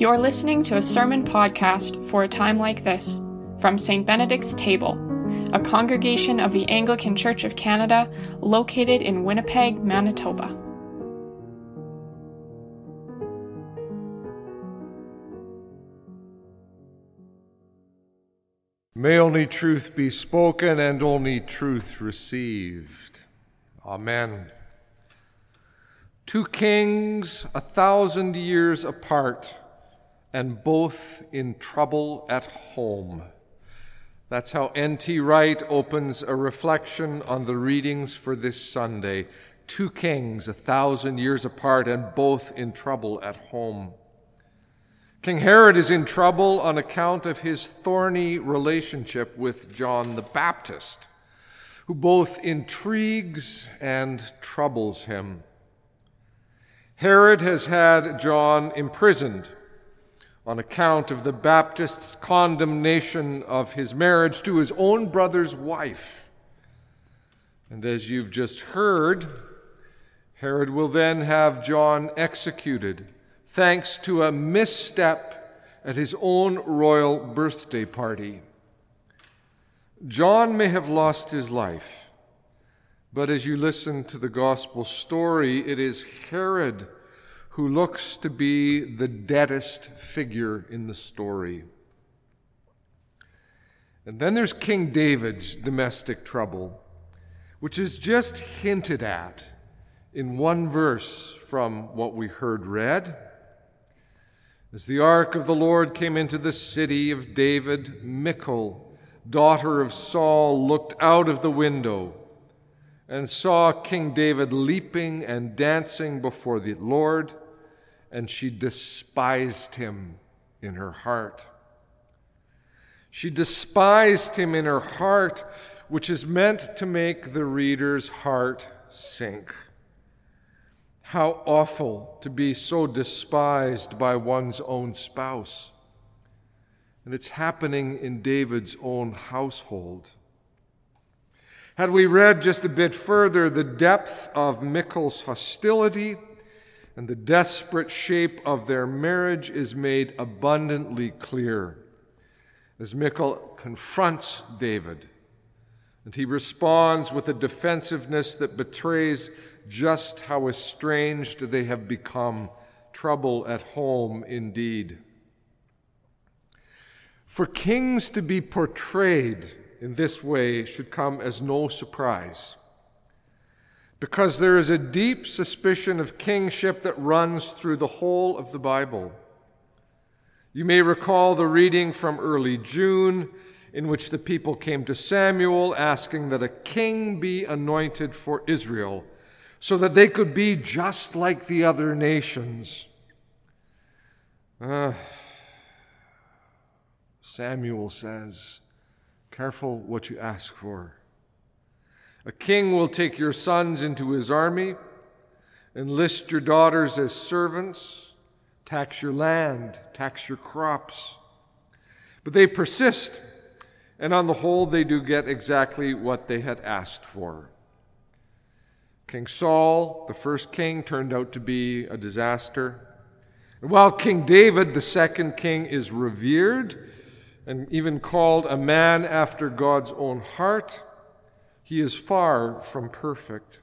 You're listening to a sermon podcast for a time like this from St. Benedict's Table, a congregation of the Anglican Church of Canada located in Winnipeg, Manitoba. May only truth be spoken and only truth received. Amen. Two kings a thousand years apart and both in trouble at home. That's how N.T. Wright opens a reflection on the readings for this Sunday. Two kings a thousand years apart and both in trouble at home. King Herod is in trouble on account of his thorny relationship with John the Baptist, who both intrigues and troubles him. Herod has had John imprisoned on account of the Baptist's condemnation of his marriage to his own brother's wife. And as you've just heard, Herod will then have John executed, thanks to a misstep at his own royal birthday party. John may have lost his life, but as you listen to the gospel story, it is Herod who looks to be the deadest figure in the story. And then there's King David's domestic trouble, which is just hinted at in one verse from what we heard read. As the ark of the Lord came into the city of David, Michal, daughter of Saul, looked out of the window and saw King David leaping and dancing before the Lord and she despised him in her heart. She despised him in her heart, which is meant to make the reader's heart sink. How awful to be so despised by one's own spouse. And it's happening in David's own household. Had we read just a bit further the depth of Michal's hostility, and the desperate shape of their marriage is made abundantly clear as Michal confronts David. And he responds with a defensiveness that betrays just how estranged they have become. Trouble at home, indeed. For kings to be portrayed in this way should come as no surprise because there is a deep suspicion of kingship that runs through the whole of the Bible. You may recall the reading from early June in which the people came to Samuel asking that a king be anointed for Israel so that they could be just like the other nations. Uh, Samuel says, Careful what you ask for. A king will take your sons into his army, enlist your daughters as servants, tax your land, tax your crops. But they persist, and on the whole, they do get exactly what they had asked for. King Saul, the first king, turned out to be a disaster. And while King David, the second king, is revered and even called a man after God's own heart, he is far from perfect.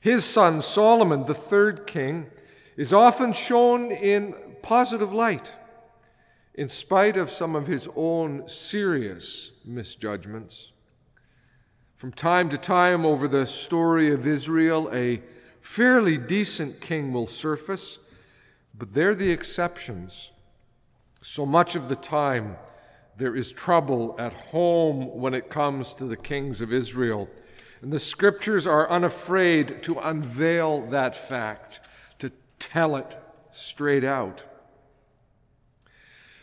His son Solomon, the third king, is often shown in positive light, in spite of some of his own serious misjudgments. From time to time over the story of Israel, a fairly decent king will surface, but they're the exceptions. So much of the time, there is trouble at home when it comes to the kings of Israel. And the scriptures are unafraid to unveil that fact, to tell it straight out.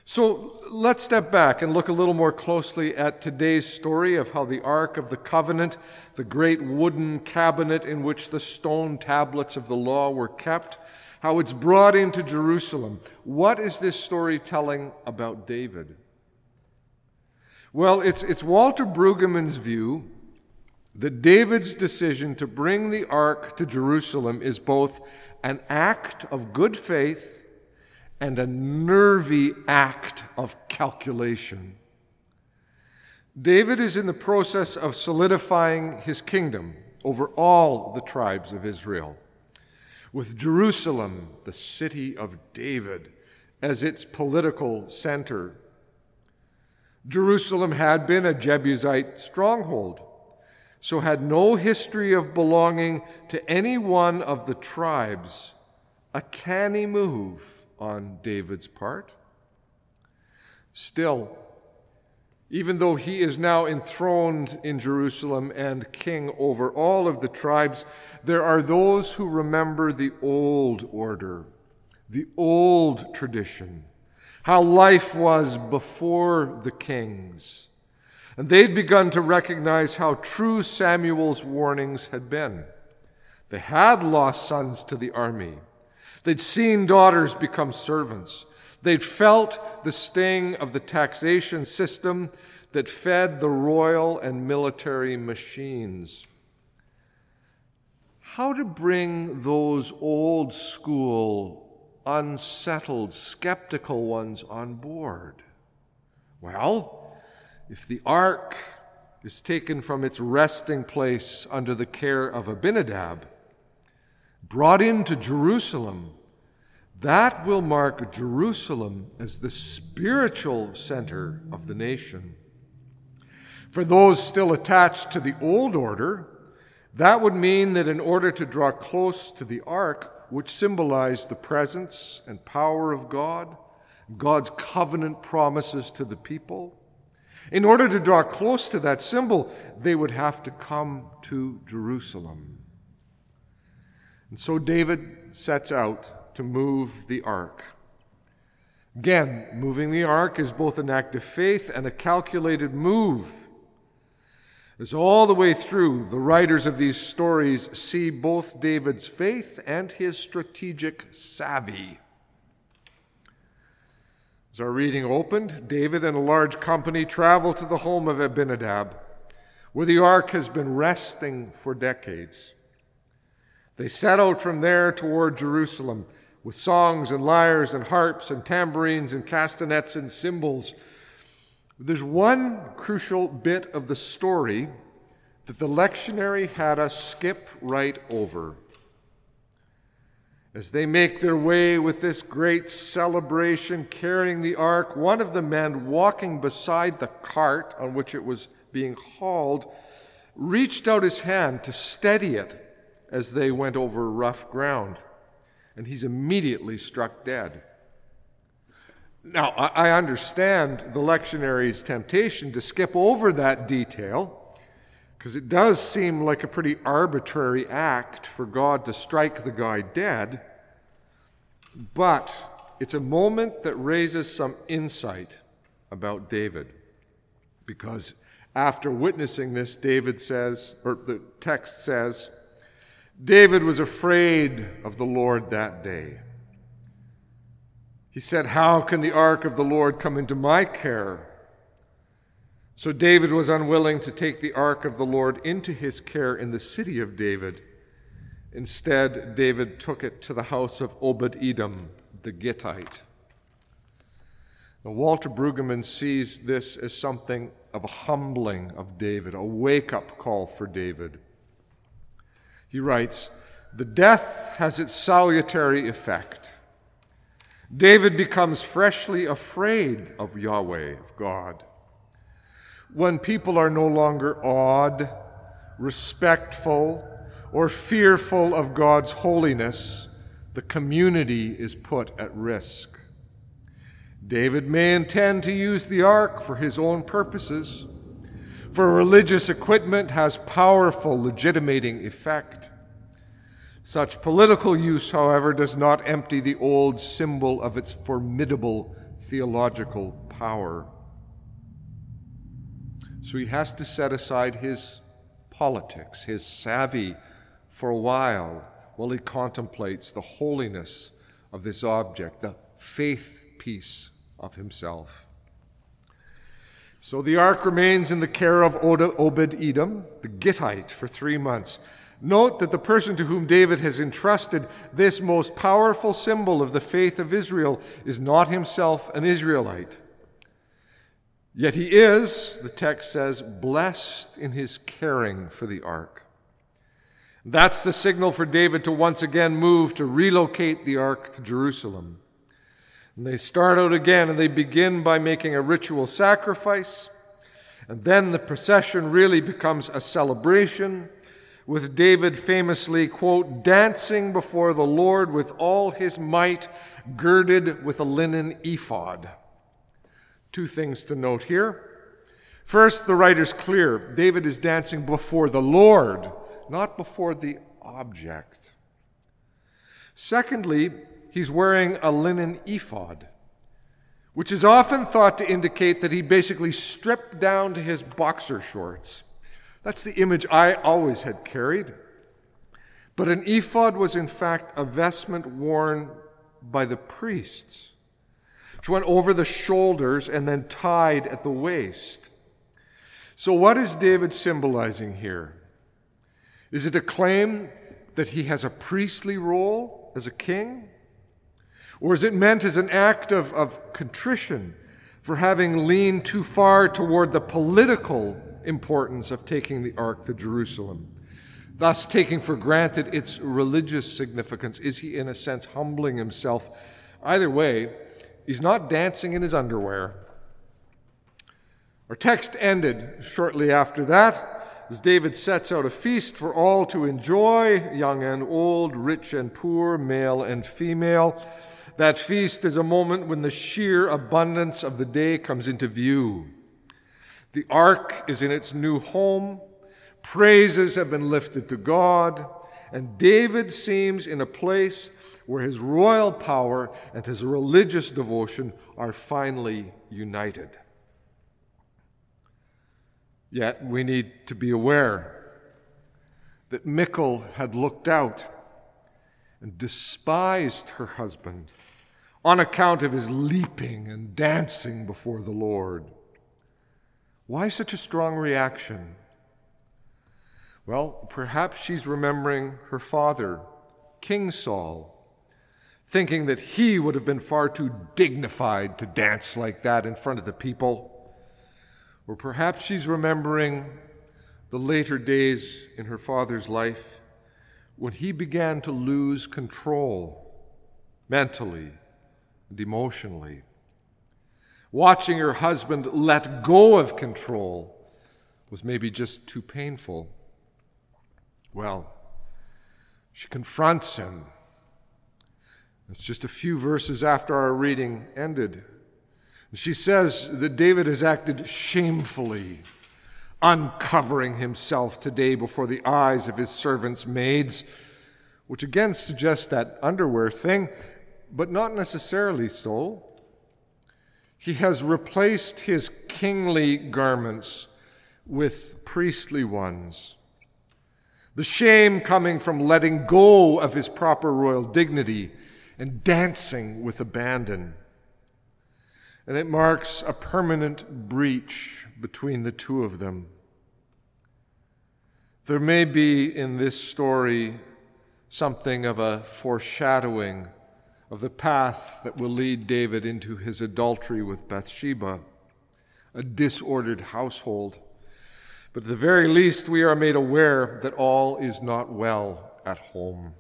So let's step back and look a little more closely at today's story of how the Ark of the Covenant, the great wooden cabinet in which the stone tablets of the law were kept, how it's brought into Jerusalem. What is this story telling about David? Well, it's, it's Walter Brueggemann's view that David's decision to bring the ark to Jerusalem is both an act of good faith and a nervy act of calculation. David is in the process of solidifying his kingdom over all the tribes of Israel, with Jerusalem, the city of David, as its political center. Jerusalem had been a Jebusite stronghold, so had no history of belonging to any one of the tribes, a canny move on David's part. Still, even though he is now enthroned in Jerusalem and king over all of the tribes, there are those who remember the old order, the old tradition, how life was before the kings. And they'd begun to recognize how true Samuel's warnings had been. They had lost sons to the army. They'd seen daughters become servants. They'd felt the sting of the taxation system that fed the royal and military machines. How to bring those old school, unsettled, skeptical ones on board? Well, if the ark is taken from its resting place under the care of Abinadab, brought into Jerusalem, that will mark Jerusalem as the spiritual center of the nation. For those still attached to the old order, that would mean that in order to draw close to the ark, which symbolized the presence and power of God, God's covenant promises to the people, in order to draw close to that symbol, they would have to come to Jerusalem. And so David sets out to move the ark. Again, moving the ark is both an act of faith and a calculated move. As all the way through, the writers of these stories see both David's faith and his strategic savvy. As our reading opened, David and a large company travel to the home of Abinadab, where the ark has been resting for decades. They set out from there toward Jerusalem with songs and lyres and harps and tambourines and castanets and cymbals. There's one crucial bit of the story that the lectionary had us skip right over. As they make their way with this great celebration, carrying the ark, one of the men walking beside the cart on which it was being hauled reached out his hand to steady it as they went over rough ground and he's immediately struck dead. Now, I understand the lectionary's temptation to skip over that detail because it does seem like a pretty arbitrary act for God to strike the guy dead, but it's a moment that raises some insight about David. Because after witnessing this, David says, or the text says, David was afraid of the Lord that day. He said, How can the ark of the Lord come into my care? So David was unwilling to take the ark of the Lord into his care in the city of David. Instead, David took it to the house of Obed Edom, the Gittite. Now, Walter Brueggemann sees this as something of a humbling of David, a wake up call for David. He writes, The death has its salutary effect. David becomes freshly afraid of Yahweh, of God. When people are no longer awed, respectful, or fearful of God's holiness, the community is put at risk. David may intend to use the ark for his own purposes for religious equipment has powerful legitimating effect. Such political use, however, does not empty the old symbol of its formidable theological power. So he has to set aside his politics, his savvy, for a while while he contemplates the holiness of this object, the faith piece of himself. So the ark remains in the care of Obed Edom, the Gittite, for three months. Note that the person to whom David has entrusted this most powerful symbol of the faith of Israel is not himself an Israelite. Yet he is, the text says, blessed in his caring for the ark. That's the signal for David to once again move to relocate the ark to Jerusalem. And they start out again and they begin by making a ritual sacrifice. And then the procession really becomes a celebration with David famously, quote, dancing before the Lord with all his might, girded with a linen ephod. Two things to note here. First, the writer's clear. David is dancing before the Lord, not before the object. Secondly, he's wearing a linen ephod, which is often thought to indicate that he basically stripped down to his boxer shorts. That's the image I always had carried. But an ephod was, in fact, a vestment worn by the priests, which went over the shoulders and then tied at the waist. So, what is David symbolizing here? Is it a claim that he has a priestly role as a king? Or is it meant as an act of, of contrition for having leaned too far toward the political importance of taking the ark to Jerusalem? Thus, taking for granted its religious significance, is he, in a sense, humbling himself? Either way, he's not dancing in his underwear. Our text ended shortly after that as David sets out a feast for all to enjoy, young and old, rich and poor, male and female. That feast is a moment when the sheer abundance of the day comes into view. The ark is in its new home, praises have been lifted to God, and David seems in a place where his royal power and his religious devotion are finally united. Yet we need to be aware that Michal had looked out and despised her husband on account of his leaping and dancing before the Lord. Why such a strong reaction? Well, perhaps she's remembering her father, King Saul, thinking that he would have been far too dignified to dance like that in front of the people. Or perhaps she's remembering the later days in her father's life when he began to lose control mentally and emotionally. Watching her husband let go of control was maybe just too painful. Well, she confronts him. It's just a few verses after our reading ended. She says that David has acted shamefully, uncovering himself today before the eyes of his servants' maids, which again suggests that underwear thing, but not necessarily so. He has replaced his kingly garments with priestly ones. The shame coming from letting go of his proper royal dignity and dancing with abandon and it marks a permanent breach between the two of them. There may be in this story something of a foreshadowing of the path that will lead David into his adultery with Bathsheba, a disordered household. But at the very least, we are made aware that all is not well at home.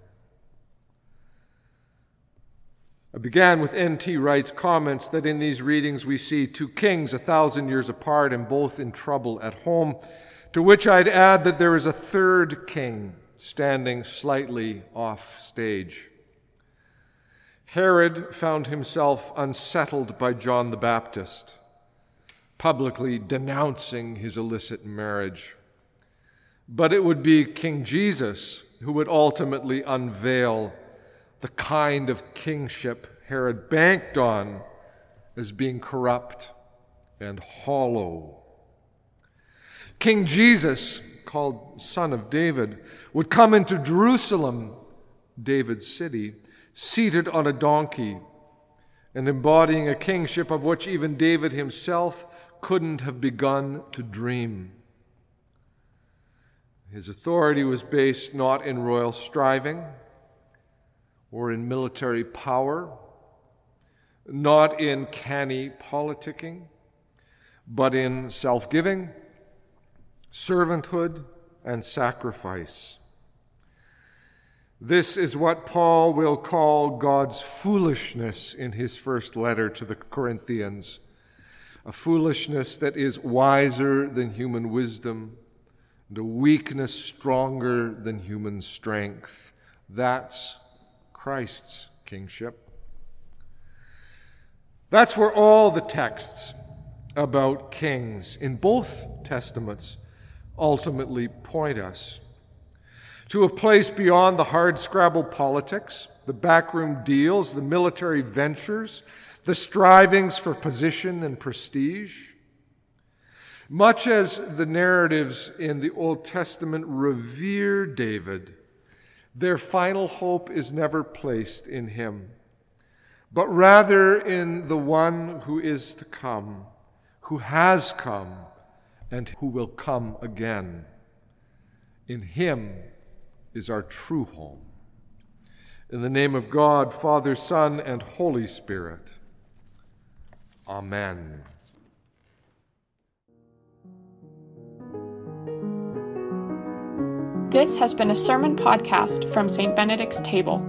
I began with N.T. Wright's comments that in these readings we see two kings a thousand years apart and both in trouble at home, to which I'd add that there is a third king standing slightly off stage. Herod found himself unsettled by John the Baptist, publicly denouncing his illicit marriage. But it would be King Jesus who would ultimately unveil the kind of kingship Herod banked on as being corrupt and hollow. King Jesus, called Son of David, would come into Jerusalem, David's city, seated on a donkey and embodying a kingship of which even David himself couldn't have begun to dream. His authority was based not in royal striving or in military power, not in canny politicking, but in self giving, servanthood, and sacrifice. This is what Paul will call God's foolishness in his first letter to the Corinthians a foolishness that is wiser than human wisdom, and a weakness stronger than human strength. That's Christ's kingship. That's where all the texts about kings in both testaments ultimately point us to a place beyond the hard scrabble politics, the backroom deals, the military ventures, the strivings for position and prestige. Much as the narratives in the Old Testament revere David, their final hope is never placed in him, but rather in the one who is to come, who has come, and who will come again. In him is our true home. In the name of God, Father, Son, and Holy Spirit. Amen. This has been a sermon podcast from St. Benedict's Table.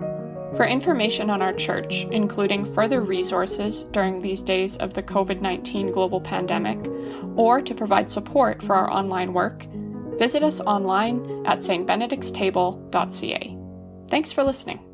For information on our church, including further resources during these days of the COVID 19 global pandemic, or to provide support for our online work, visit us online at stbenedictstable.ca. Thanks for listening.